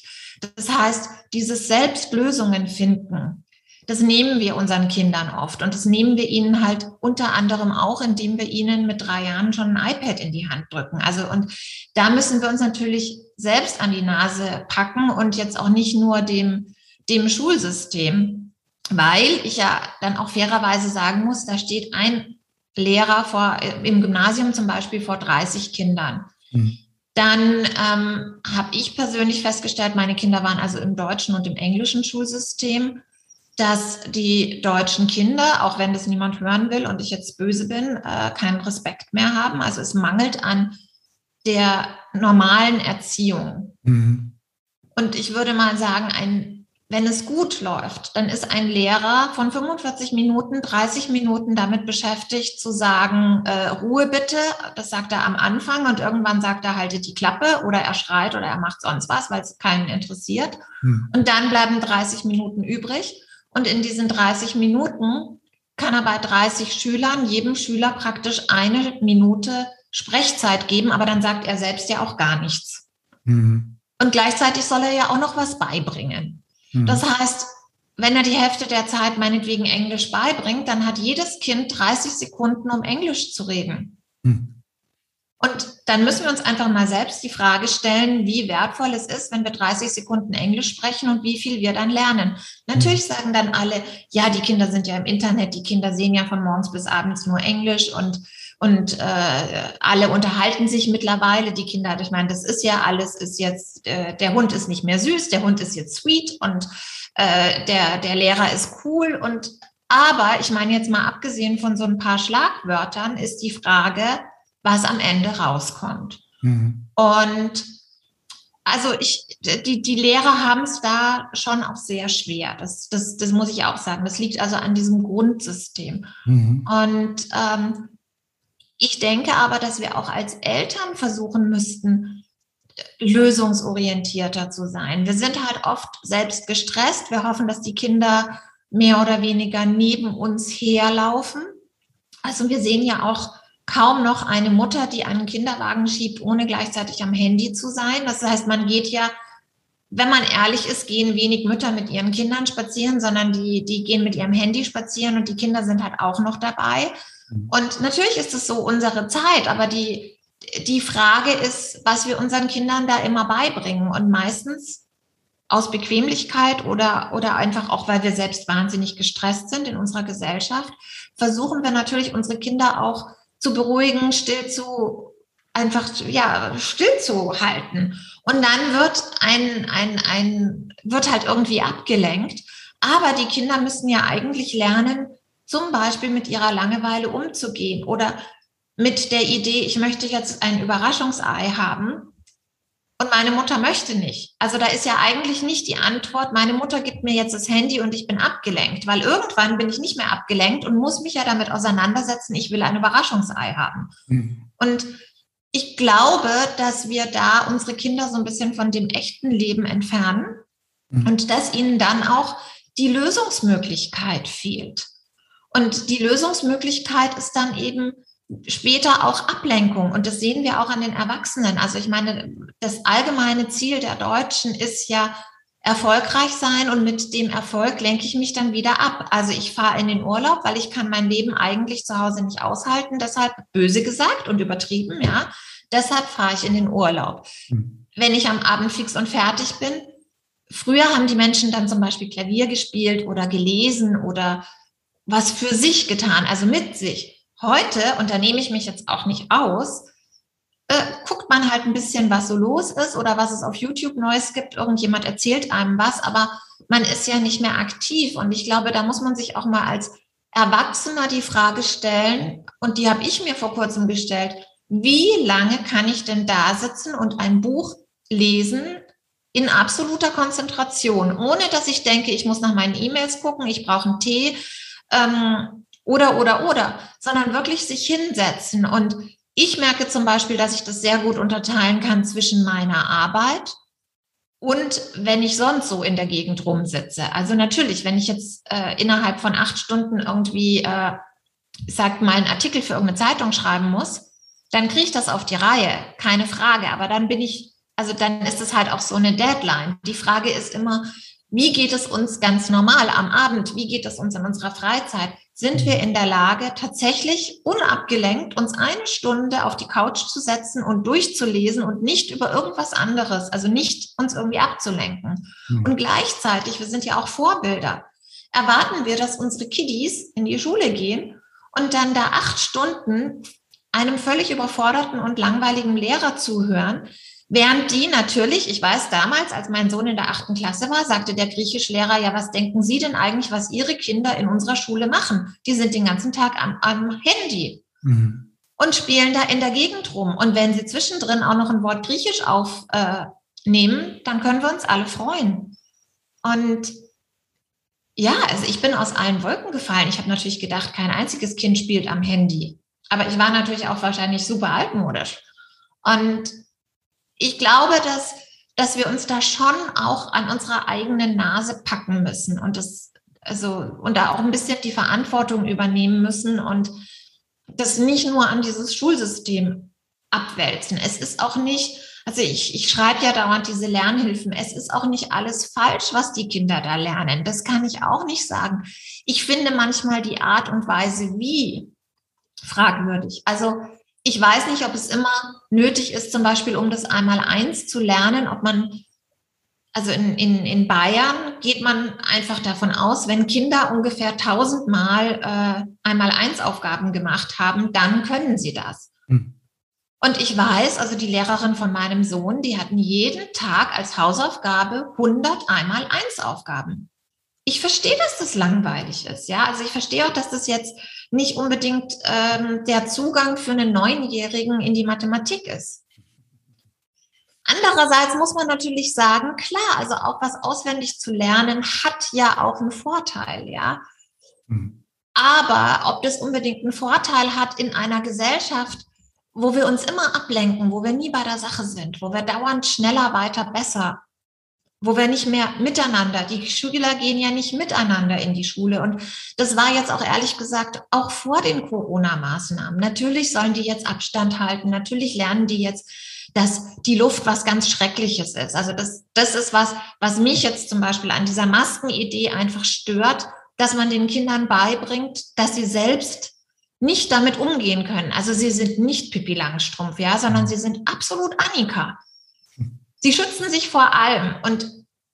Speaker 2: Das heißt, dieses Selbstlösungen finden, das nehmen wir unseren Kindern oft und das nehmen wir ihnen halt unter anderem auch, indem wir ihnen mit drei Jahren schon ein iPad in die Hand drücken. Also und da müssen wir uns natürlich selbst an die Nase packen und jetzt auch nicht nur dem, dem Schulsystem, weil ich ja dann auch fairerweise sagen muss, da steht ein Lehrer vor, im Gymnasium zum Beispiel vor 30 Kindern. Mhm. Dann ähm, habe ich persönlich festgestellt, meine Kinder waren also im deutschen und im englischen Schulsystem dass die deutschen Kinder, auch wenn das niemand hören will und ich jetzt böse bin, äh, keinen Respekt mehr haben. Also es mangelt an der normalen Erziehung. Mhm. Und ich würde mal sagen, ein, wenn es gut läuft, dann ist ein Lehrer von 45 Minuten, 30 Minuten damit beschäftigt zu sagen, äh, Ruhe bitte, das sagt er am Anfang und irgendwann sagt er, haltet die Klappe oder er schreit oder er macht sonst was, weil es keinen interessiert. Mhm. Und dann bleiben 30 Minuten übrig. Und in diesen 30 Minuten kann er bei 30 Schülern jedem Schüler praktisch eine Minute Sprechzeit geben, aber dann sagt er selbst ja auch gar nichts. Mhm. Und gleichzeitig soll er ja auch noch was beibringen. Mhm. Das heißt, wenn er die Hälfte der Zeit meinetwegen Englisch beibringt, dann hat jedes Kind 30 Sekunden, um Englisch zu reden. Mhm. Und dann müssen wir uns einfach mal selbst die Frage stellen, wie wertvoll es ist, wenn wir 30 Sekunden Englisch sprechen und wie viel wir dann lernen. Natürlich mhm. sagen dann alle, ja, die Kinder sind ja im Internet, die Kinder sehen ja von morgens bis abends nur Englisch und und äh, alle unterhalten sich mittlerweile. Die Kinder, ich meine, das ist ja alles, ist jetzt, äh, der Hund ist nicht mehr süß, der Hund ist jetzt sweet und äh, der, der Lehrer ist cool. Und aber ich meine jetzt mal abgesehen von so ein paar Schlagwörtern ist die Frage, was am Ende rauskommt. Mhm. Und also ich, die, die Lehrer haben es da schon auch sehr schwer. Das, das, das muss ich auch sagen. Das liegt also an diesem Grundsystem. Mhm. Und ähm, ich denke aber, dass wir auch als Eltern versuchen müssten, lösungsorientierter zu sein. Wir sind halt oft selbst gestresst. Wir hoffen, dass die Kinder mehr oder weniger neben uns herlaufen. Also wir sehen ja auch kaum noch eine Mutter, die einen Kinderwagen schiebt, ohne gleichzeitig am Handy zu sein. Das heißt, man geht ja, wenn man ehrlich ist, gehen wenig Mütter mit ihren Kindern spazieren, sondern die, die gehen mit ihrem Handy spazieren und die Kinder sind halt auch noch dabei. Mhm. Und natürlich ist es so unsere Zeit, aber die, die Frage ist, was wir unseren Kindern da immer beibringen. Und meistens aus Bequemlichkeit oder, oder einfach auch, weil wir selbst wahnsinnig gestresst sind in unserer Gesellschaft, versuchen wir natürlich unsere Kinder auch zu beruhigen, still zu einfach ja stillzuhalten. Und dann wird ein, ein, ein, wird halt irgendwie abgelenkt. Aber die Kinder müssen ja eigentlich lernen, zum Beispiel mit ihrer Langeweile umzugehen oder mit der Idee, ich möchte jetzt ein Überraschungsei haben und meine Mutter möchte nicht. Also da ist ja eigentlich nicht die Antwort, meine Mutter gibt mir jetzt das Handy und ich bin abgelenkt, weil irgendwann bin ich nicht mehr abgelenkt und muss mich ja damit auseinandersetzen, ich will ein Überraschungsei haben. Mhm. Und ich glaube, dass wir da unsere Kinder so ein bisschen von dem echten Leben entfernen mhm. und dass ihnen dann auch die Lösungsmöglichkeit fehlt. Und die Lösungsmöglichkeit ist dann eben später auch Ablenkung. Und das sehen wir auch an den Erwachsenen. Also ich meine, das allgemeine Ziel der Deutschen ist ja erfolgreich sein und mit dem Erfolg lenke ich mich dann wieder ab. Also ich fahre in den Urlaub, weil ich kann mein Leben eigentlich zu Hause nicht aushalten. Deshalb böse gesagt und übertrieben, ja. Deshalb fahre ich in den Urlaub. Hm. Wenn ich am Abend fix und fertig bin, früher haben die Menschen dann zum Beispiel Klavier gespielt oder gelesen oder was für sich getan, also mit sich. Heute, und da nehme ich mich jetzt auch nicht aus, äh, guckt man halt ein bisschen, was so los ist oder was es auf YouTube Neues gibt. Irgendjemand erzählt einem was, aber man ist ja nicht mehr aktiv. Und ich glaube, da muss man sich auch mal als Erwachsener die Frage stellen, und die habe ich mir vor kurzem gestellt, wie lange kann ich denn da sitzen und ein Buch lesen in absoluter Konzentration, ohne dass ich denke, ich muss nach meinen E-Mails gucken, ich brauche einen Tee, ähm, oder, oder, oder, sondern wirklich sich hinsetzen. Und ich merke zum Beispiel, dass ich das sehr gut unterteilen kann zwischen meiner Arbeit und wenn ich sonst so in der Gegend rumsitze. Also natürlich, wenn ich jetzt äh, innerhalb von acht Stunden irgendwie, äh, sagt mal, einen Artikel für irgendeine Zeitung schreiben muss, dann kriege ich das auf die Reihe, keine Frage. Aber dann bin ich, also dann ist es halt auch so eine Deadline. Die Frage ist immer, wie geht es uns ganz normal am Abend? Wie geht es uns in unserer Freizeit? Sind wir in der Lage, tatsächlich unabgelenkt uns eine Stunde auf die Couch zu setzen und durchzulesen und nicht über irgendwas anderes, also nicht uns irgendwie abzulenken? Mhm. Und gleichzeitig, wir sind ja auch Vorbilder, erwarten wir, dass unsere Kiddies in die Schule gehen und dann da acht Stunden einem völlig überforderten und langweiligen Lehrer zuhören, Während die natürlich, ich weiß damals, als mein Sohn in der achten Klasse war, sagte der Griechischlehrer, ja, was denken Sie denn eigentlich, was Ihre Kinder in unserer Schule machen? Die sind den ganzen Tag am, am Handy mhm. und spielen da in der Gegend rum. Und wenn Sie zwischendrin auch noch ein Wort Griechisch aufnehmen, äh, dann können wir uns alle freuen. Und ja, also ich bin aus allen Wolken gefallen. Ich habe natürlich gedacht, kein einziges Kind spielt am Handy. Aber ich war natürlich auch wahrscheinlich super altmodisch. Und ich glaube, dass, dass wir uns da schon auch an unserer eigenen Nase packen müssen und das, also, und da auch ein bisschen die Verantwortung übernehmen müssen und das nicht nur an dieses Schulsystem abwälzen. Es ist auch nicht, also ich, ich schreibe ja dauernd diese Lernhilfen. Es ist auch nicht alles falsch, was die Kinder da lernen. Das kann ich auch nicht sagen. Ich finde manchmal die Art und Weise, wie fragwürdig. Also ich weiß nicht, ob es immer nötig ist, zum Beispiel, um das einmal eins zu lernen, ob man, also in, in, in Bayern geht man einfach davon aus, wenn Kinder ungefähr tausendmal äh, einmal eins Aufgaben gemacht haben, dann können sie das. Hm. Und ich weiß, also die Lehrerin von meinem Sohn, die hatten jeden Tag als Hausaufgabe 100 einmal eins Aufgaben. Ich verstehe, dass das langweilig ist, ja. Also ich verstehe auch, dass das jetzt nicht unbedingt ähm, der Zugang für einen Neunjährigen in die Mathematik ist. Andererseits muss man natürlich sagen, klar, also auch was auswendig zu lernen hat ja auch einen Vorteil, ja. Mhm. Aber ob das unbedingt einen Vorteil hat in einer Gesellschaft, wo wir uns immer ablenken, wo wir nie bei der Sache sind, wo wir dauernd schneller, weiter, besser wo wir nicht mehr miteinander, die Schüler gehen ja nicht miteinander in die Schule. Und das war jetzt auch ehrlich gesagt auch vor den Corona-Maßnahmen. Natürlich sollen die jetzt Abstand halten, natürlich lernen die jetzt, dass die Luft was ganz Schreckliches ist. Also das, das ist was, was mich jetzt zum Beispiel an dieser Maskenidee einfach stört, dass man den Kindern beibringt, dass sie selbst nicht damit umgehen können. Also sie sind nicht Pippi Langstrumpf, ja, sondern sie sind absolut Annika. Sie schützen sich vor allem. Und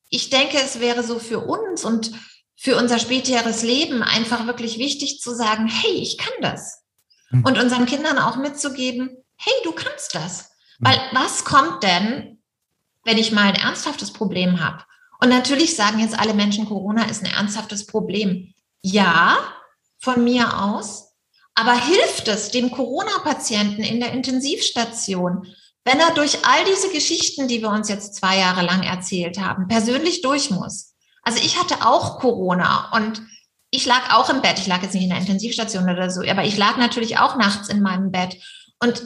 Speaker 2: ich denke, es wäre so für uns und für unser späteres Leben einfach wirklich wichtig zu sagen, hey, ich kann das. Mhm. Und unseren Kindern auch mitzugeben, hey, du kannst das. Weil was kommt denn, wenn ich mal ein ernsthaftes Problem habe? Und natürlich sagen jetzt alle Menschen, Corona ist ein ernsthaftes Problem. Ja, von mir aus. Aber hilft es dem Corona-Patienten in der Intensivstation, wenn er durch all diese Geschichten, die wir uns jetzt zwei Jahre lang erzählt haben, persönlich durch muss? Also ich hatte auch Corona und ich lag auch im Bett. Ich lag jetzt nicht in der Intensivstation oder so, aber ich lag natürlich auch nachts in meinem Bett. Und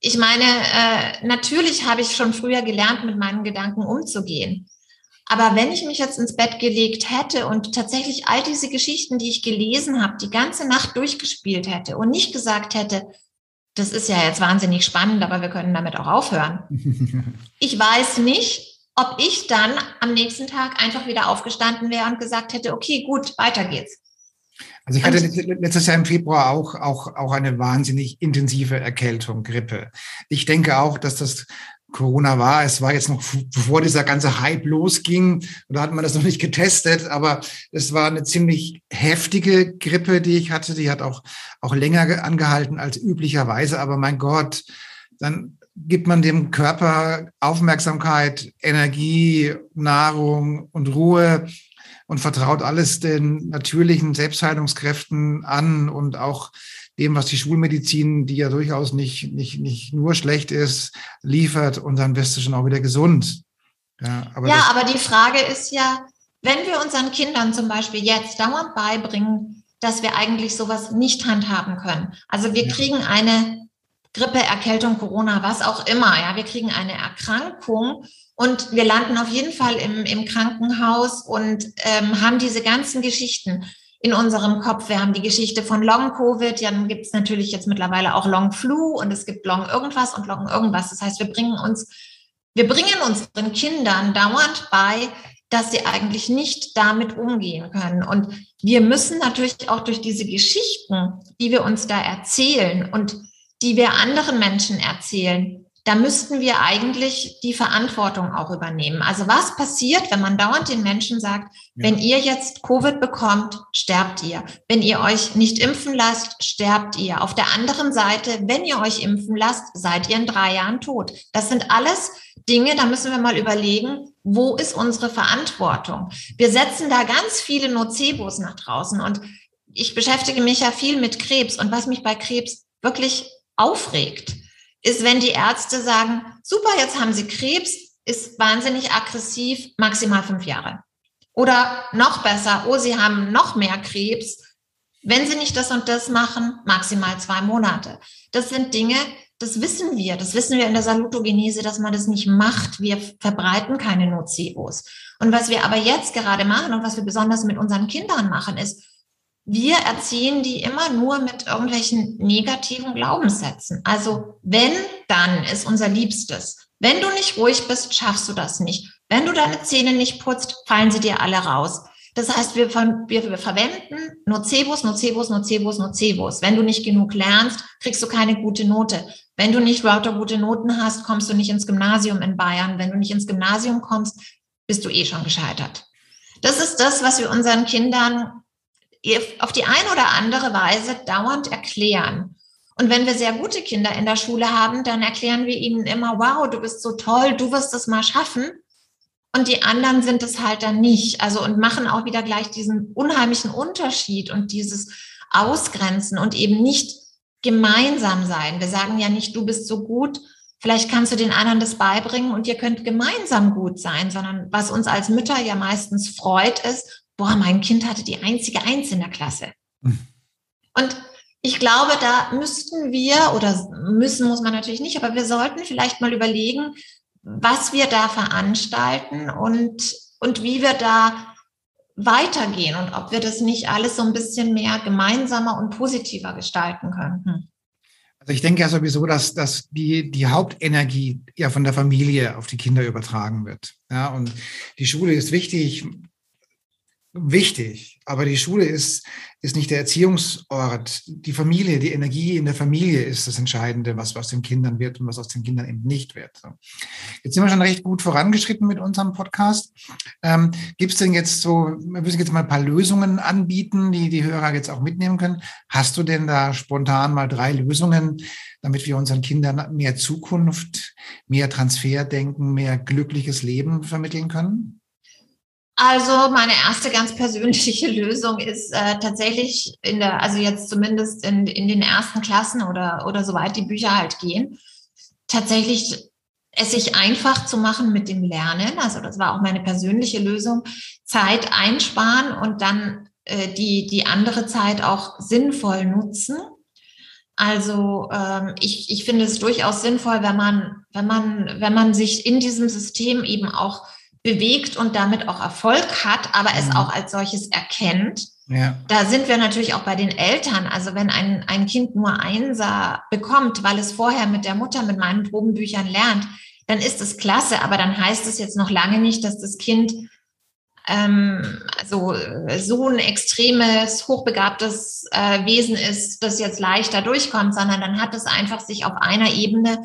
Speaker 2: ich meine, äh, natürlich habe ich schon früher gelernt, mit meinen Gedanken umzugehen. Aber wenn ich mich jetzt ins Bett gelegt hätte und tatsächlich all diese Geschichten, die ich gelesen habe, die ganze Nacht durchgespielt hätte und nicht gesagt hätte, das ist ja jetzt wahnsinnig spannend, aber wir können damit auch aufhören. [LAUGHS] Ich weiß nicht, ob ich dann am nächsten Tag einfach wieder aufgestanden wäre und gesagt hätte, okay, gut, weiter geht's.
Speaker 1: Also ich hatte letztes Jahr im Februar auch, auch, auch eine wahnsinnig intensive Erkältung, Grippe. Ich denke auch, dass das Corona war. Es war jetzt noch bevor dieser ganze Hype losging. Da hat man das noch nicht getestet, aber es war eine ziemlich heftige Grippe, die ich hatte. Die hat auch, auch länger angehalten als üblicherweise. Aber mein Gott, dann gibt man dem Körper Aufmerksamkeit, Energie, Nahrung und Ruhe und vertraut alles den natürlichen Selbstheilungskräften an und auch dem, was die Schulmedizin, die ja durchaus nicht, nicht, nicht nur schlecht ist, liefert und dann wirst du schon auch wieder gesund.
Speaker 2: Ja, aber, ja, aber die Frage ist ja, wenn wir unseren Kindern zum Beispiel jetzt dauernd beibringen, dass wir eigentlich sowas nicht handhaben können. Also wir ja. kriegen eine Grippe, Erkältung, Corona, was auch immer. Ja, wir kriegen eine Erkrankung und wir landen auf jeden Fall im, im Krankenhaus und ähm, haben diese ganzen Geschichten in unserem Kopf. Wir haben die Geschichte von Long-Covid, ja, dann gibt es natürlich jetzt mittlerweile auch Long-Flu und es gibt Long irgendwas und Long irgendwas. Das heißt, wir bringen uns, wir bringen unseren Kindern dauernd bei, dass sie eigentlich nicht damit umgehen können. Und wir müssen natürlich auch durch diese Geschichten, die wir uns da erzählen und die wir anderen Menschen erzählen, da müssten wir eigentlich die Verantwortung auch übernehmen. Also was passiert, wenn man dauernd den Menschen sagt, ja. wenn ihr jetzt Covid bekommt, sterbt ihr. Wenn ihr euch nicht impfen lasst, sterbt ihr. Auf der anderen Seite, wenn ihr euch impfen lasst, seid ihr in drei Jahren tot. Das sind alles Dinge, da müssen wir mal überlegen, wo ist unsere Verantwortung? Wir setzen da ganz viele Nocebos nach draußen und ich beschäftige mich ja viel mit Krebs und was mich bei Krebs wirklich aufregt, ist, wenn die Ärzte sagen, super, jetzt haben Sie Krebs, ist wahnsinnig aggressiv, maximal fünf Jahre. Oder noch besser, oh, Sie haben noch mehr Krebs. Wenn Sie nicht das und das machen, maximal zwei Monate. Das sind Dinge, das wissen wir. Das wissen wir in der Salutogenese, dass man das nicht macht. Wir verbreiten keine Nocebos. Und was wir aber jetzt gerade machen und was wir besonders mit unseren Kindern machen, ist, wir erziehen die immer nur mit irgendwelchen negativen Glaubenssätzen. Also wenn, dann ist unser Liebstes. Wenn du nicht ruhig bist, schaffst du das nicht. Wenn du deine Zähne nicht putzt, fallen sie dir alle raus. Das heißt, wir, wir, wir verwenden Nocebos, Nocebos, Nocebos, Nocebos. Wenn du nicht genug lernst, kriegst du keine gute Note. Wenn du nicht lauter gute Noten hast, kommst du nicht ins Gymnasium in Bayern. Wenn du nicht ins Gymnasium kommst, bist du eh schon gescheitert. Das ist das, was wir unseren Kindern auf die eine oder andere Weise dauernd erklären. Und wenn wir sehr gute Kinder in der Schule haben, dann erklären wir ihnen immer, wow, du bist so toll, du wirst es mal schaffen. Und die anderen sind es halt dann nicht. Also und machen auch wieder gleich diesen unheimlichen Unterschied und dieses Ausgrenzen und eben nicht gemeinsam sein. Wir sagen ja nicht, du bist so gut, vielleicht kannst du den anderen das beibringen und ihr könnt gemeinsam gut sein, sondern was uns als Mütter ja meistens freut, ist, boah, mein Kind hatte die einzige Eins in der Klasse. Mhm. Und ich glaube, da müssten wir, oder müssen muss man natürlich nicht, aber wir sollten vielleicht mal überlegen, was wir da veranstalten und, und wie wir da weitergehen und ob wir das nicht alles so ein bisschen mehr gemeinsamer und positiver gestalten könnten.
Speaker 1: Also ich denke ja sowieso, dass, dass die, die Hauptenergie ja von der Familie auf die Kinder übertragen wird. Ja, und die Schule ist wichtig wichtig, aber die Schule ist, ist nicht der Erziehungsort. Die Familie, die Energie in der Familie ist das Entscheidende, was aus den Kindern wird und was aus den Kindern eben nicht wird. Jetzt sind wir schon recht gut vorangeschritten mit unserem Podcast. Ähm, Gibt es denn jetzt so, wir müssen jetzt mal ein paar Lösungen anbieten, die die Hörer jetzt auch mitnehmen können. Hast du denn da spontan mal drei Lösungen, damit wir unseren Kindern mehr Zukunft, mehr Transferdenken, mehr glückliches Leben vermitteln können?
Speaker 2: Also meine erste ganz persönliche [LAUGHS] Lösung ist äh, tatsächlich in der, also jetzt zumindest in, in den ersten Klassen oder, oder soweit die Bücher halt gehen, tatsächlich es sich einfach zu machen mit dem Lernen. Also das war auch meine persönliche Lösung. Zeit einsparen und dann äh, die, die andere Zeit auch sinnvoll nutzen. Also ähm, ich, ich finde es durchaus sinnvoll, wenn man, wenn man, wenn man sich in diesem System eben auch bewegt und damit auch Erfolg hat, aber mhm. es auch als solches erkennt. Ja. Da sind wir natürlich auch bei den Eltern. Also wenn ein, ein Kind nur Einser bekommt, weil es vorher mit der Mutter mit meinen Probenbüchern lernt, dann ist es klasse, aber dann heißt es jetzt noch lange nicht, dass das Kind ähm, also so ein extremes, hochbegabtes äh, Wesen ist, das jetzt leichter durchkommt, sondern dann hat es einfach sich auf einer Ebene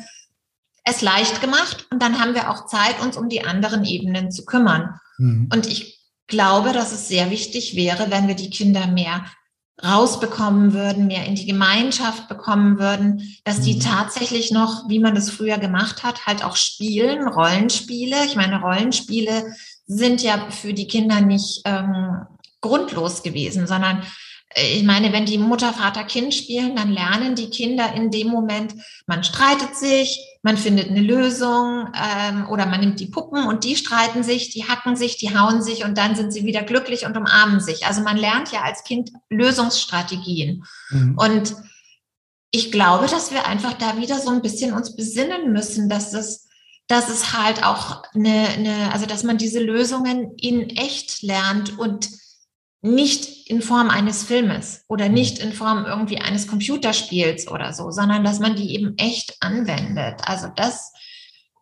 Speaker 2: es leicht gemacht und dann haben wir auch Zeit, uns um die anderen Ebenen zu kümmern. Mhm. Und ich glaube, dass es sehr wichtig wäre, wenn wir die Kinder mehr rausbekommen würden, mehr in die Gemeinschaft bekommen würden, dass die mhm. tatsächlich noch, wie man das früher gemacht hat, halt auch spielen, Rollenspiele. Ich meine, Rollenspiele sind ja für die Kinder nicht ähm, grundlos gewesen, sondern äh, ich meine, wenn die Mutter, Vater, Kind spielen, dann lernen die Kinder in dem Moment, man streitet sich, man findet eine Lösung ähm, oder man nimmt die Puppen und die streiten sich, die hacken sich, die hauen sich und dann sind sie wieder glücklich und umarmen sich. Also man lernt ja als Kind Lösungsstrategien. Mhm. Und ich glaube, dass wir einfach da wieder so ein bisschen uns besinnen müssen, dass es, dass es halt auch eine, eine also dass man diese Lösungen in echt lernt und nicht in Form eines Filmes oder mhm. nicht in Form irgendwie eines Computerspiels oder so, sondern dass man die eben echt anwendet. Also das,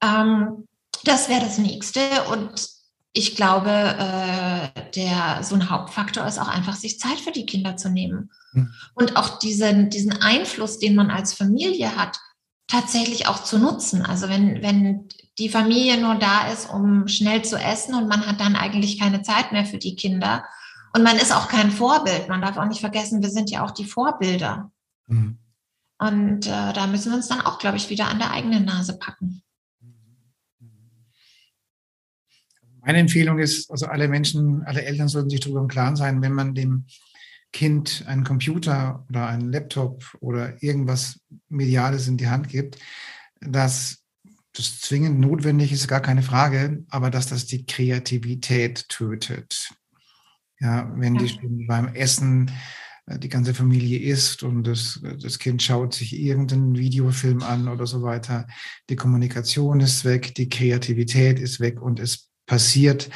Speaker 2: ähm, das wäre das Nächste. Und ich glaube, äh, der so ein Hauptfaktor ist auch einfach, sich Zeit für die Kinder zu nehmen. Mhm. Und auch diesen, diesen Einfluss, den man als Familie hat, tatsächlich auch zu nutzen. Also wenn, wenn die Familie nur da ist, um schnell zu essen und man hat dann eigentlich keine Zeit mehr für die Kinder, und man ist auch kein Vorbild. Man darf auch nicht vergessen, wir sind ja auch die Vorbilder. Mhm. Und äh, da müssen wir uns dann auch, glaube ich, wieder an der eigenen Nase packen.
Speaker 1: Meine Empfehlung ist, also alle Menschen, alle Eltern sollten sich darüber im Klaren sein, wenn man dem Kind einen Computer oder einen Laptop oder irgendwas Mediales in die Hand gibt, dass das zwingend notwendig ist, gar keine Frage, aber dass das die Kreativität tötet. Ja, wenn die beim Essen äh, die ganze Familie isst und das, das Kind schaut sich irgendeinen Videofilm an oder so weiter. Die Kommunikation ist weg, die Kreativität ist weg und es passiert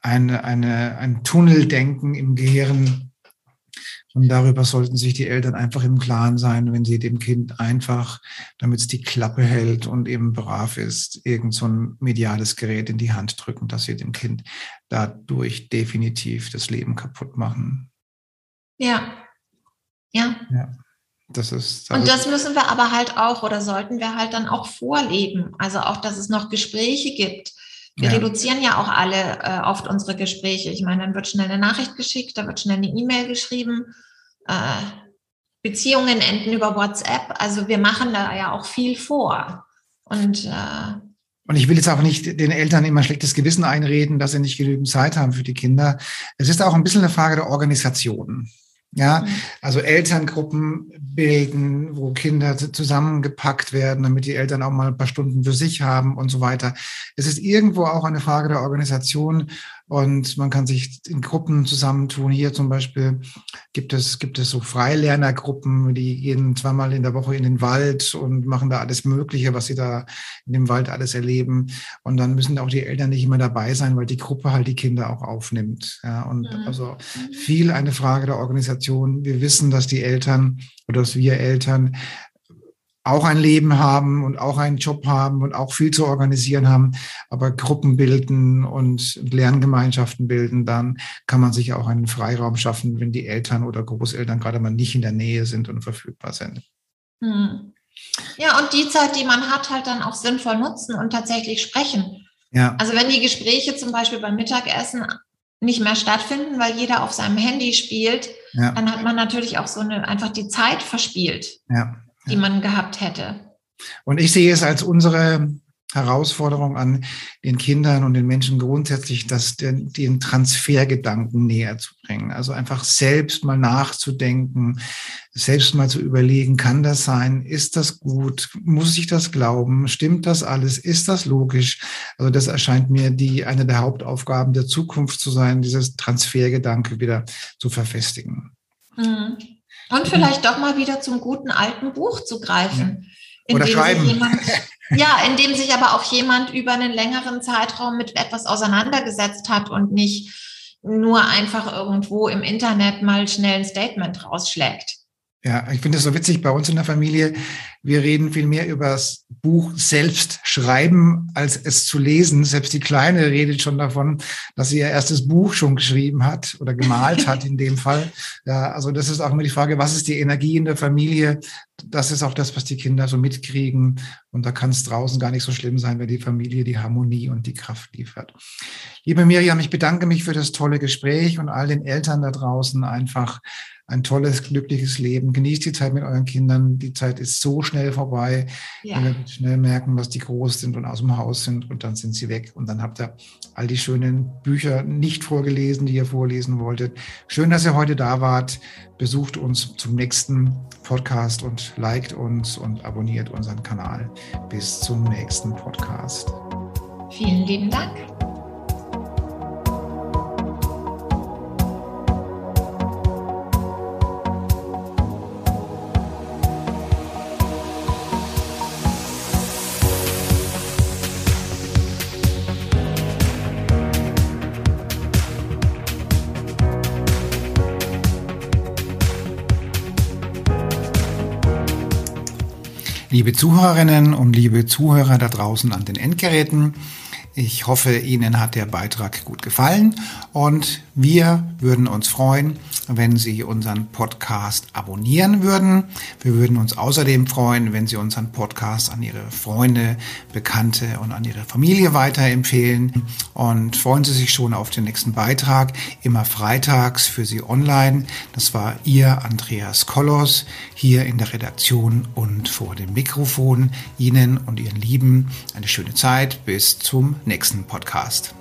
Speaker 1: eine, eine, ein Tunneldenken im Gehirn, und darüber sollten sich die Eltern einfach im Klaren sein, wenn sie dem Kind einfach, damit es die Klappe hält und eben brav ist, irgend so ein mediales Gerät in die Hand drücken, dass sie dem Kind dadurch definitiv das Leben kaputt machen.
Speaker 2: Ja. Ja.
Speaker 1: ja. Das ist,
Speaker 2: das und das müssen wir aber halt auch oder sollten wir halt dann auch vorleben. Also auch, dass es noch Gespräche gibt. Wir ja. reduzieren ja auch alle äh, oft unsere Gespräche. Ich meine, dann wird schnell eine Nachricht geschickt, da wird schnell eine E-Mail geschrieben. Äh, Beziehungen enden über WhatsApp. Also wir machen da ja auch viel vor. Und äh,
Speaker 1: und ich will jetzt auch nicht den Eltern immer schlechtes Gewissen einreden, dass sie nicht genügend Zeit haben für die Kinder. Es ist auch ein bisschen eine Frage der Organisation. Ja, mhm. also Elterngruppen bilden, wo Kinder zusammengepackt werden, damit die Eltern auch mal ein paar Stunden für sich haben und so weiter. Es ist irgendwo auch eine Frage der Organisation und man kann sich in Gruppen zusammentun. Hier zum Beispiel gibt es, gibt es so Freilernergruppen, die gehen zweimal in der Woche in den Wald und machen da alles Mögliche, was sie da in dem Wald alles erleben. Und dann müssen auch die Eltern nicht immer dabei sein, weil die Gruppe halt die Kinder auch aufnimmt. Ja, und mhm. also viel eine Frage der Organisation. Wir wissen, dass die Eltern oder dass wir Eltern auch ein Leben haben und auch einen Job haben und auch viel zu organisieren haben. aber Gruppen bilden und Lerngemeinschaften bilden, dann kann man sich auch einen Freiraum schaffen, wenn die Eltern oder Großeltern gerade mal nicht in der Nähe sind und verfügbar sind.
Speaker 2: Hm. Ja, und die Zeit, die man hat, halt dann auch sinnvoll nutzen und tatsächlich sprechen.
Speaker 1: Ja.
Speaker 2: Also wenn die Gespräche zum Beispiel beim Mittagessen nicht mehr stattfinden, weil jeder auf seinem Handy spielt, ja. dann hat man natürlich auch so eine einfach die Zeit verspielt,
Speaker 1: ja.
Speaker 2: Die man gehabt hätte.
Speaker 1: Und ich sehe es als unsere Herausforderung an den Kindern und den Menschen grundsätzlich, das, den, den Transfergedanken näher zu bringen. Also einfach selbst mal nachzudenken, selbst mal zu überlegen, kann das sein? Ist das gut? Muss ich das glauben? Stimmt das alles? Ist das logisch? Also das erscheint mir die, eine der Hauptaufgaben der Zukunft zu sein, dieses Transfergedanke wieder zu verfestigen.
Speaker 2: Mhm. Und vielleicht doch mal wieder zum guten alten Buch zu greifen.
Speaker 1: Ja oder schreiben.
Speaker 2: Jemand, [LAUGHS] ja, indem sich aber auch jemand über einen längeren Zeitraum mit etwas auseinandergesetzt hat und nicht nur einfach irgendwo im Internet mal schnell ein Statement rausschlägt.
Speaker 1: Ja, ich finde es so witzig bei uns in der Familie. Wir reden viel mehr über das Buch selbst schreiben, als es zu lesen. Selbst die Kleine redet schon davon, dass sie ihr erstes Buch schon geschrieben hat oder gemalt hat in dem Fall. Ja, also das ist auch immer die Frage, was ist die Energie in der Familie? Das ist auch das, was die Kinder so mitkriegen. Und da kann es draußen gar nicht so schlimm sein, wenn die Familie die Harmonie und die Kraft liefert. Liebe Miriam, ich bedanke mich für das tolle Gespräch und all den Eltern da draußen einfach ein tolles, glückliches Leben. Genießt die Zeit mit euren Kindern. Die Zeit ist so schnell vorbei. Ja. Ihr werdet schnell merken, dass die groß sind und aus dem Haus sind und dann sind sie weg. Und dann habt ihr all die schönen Bücher nicht vorgelesen, die ihr vorlesen wolltet. Schön, dass ihr heute da wart. Besucht uns zum nächsten Podcast und liked uns und abonniert unseren Kanal. Bis zum nächsten Podcast.
Speaker 2: Vielen lieben Dank.
Speaker 1: Liebe Zuhörerinnen und liebe Zuhörer da draußen an den Endgeräten, ich hoffe, Ihnen hat der Beitrag gut gefallen und wir würden uns freuen, wenn Sie unseren Podcast abonnieren würden. Wir würden uns außerdem freuen, wenn Sie unseren Podcast an Ihre Freunde, Bekannte und an Ihre Familie weiterempfehlen. Und freuen Sie sich schon auf den nächsten Beitrag, immer freitags für Sie online. Das war Ihr Andreas Kollos hier in der Redaktion und vor dem Mikrofon. Ihnen und Ihren Lieben eine schöne Zeit. Bis zum nächsten Podcast.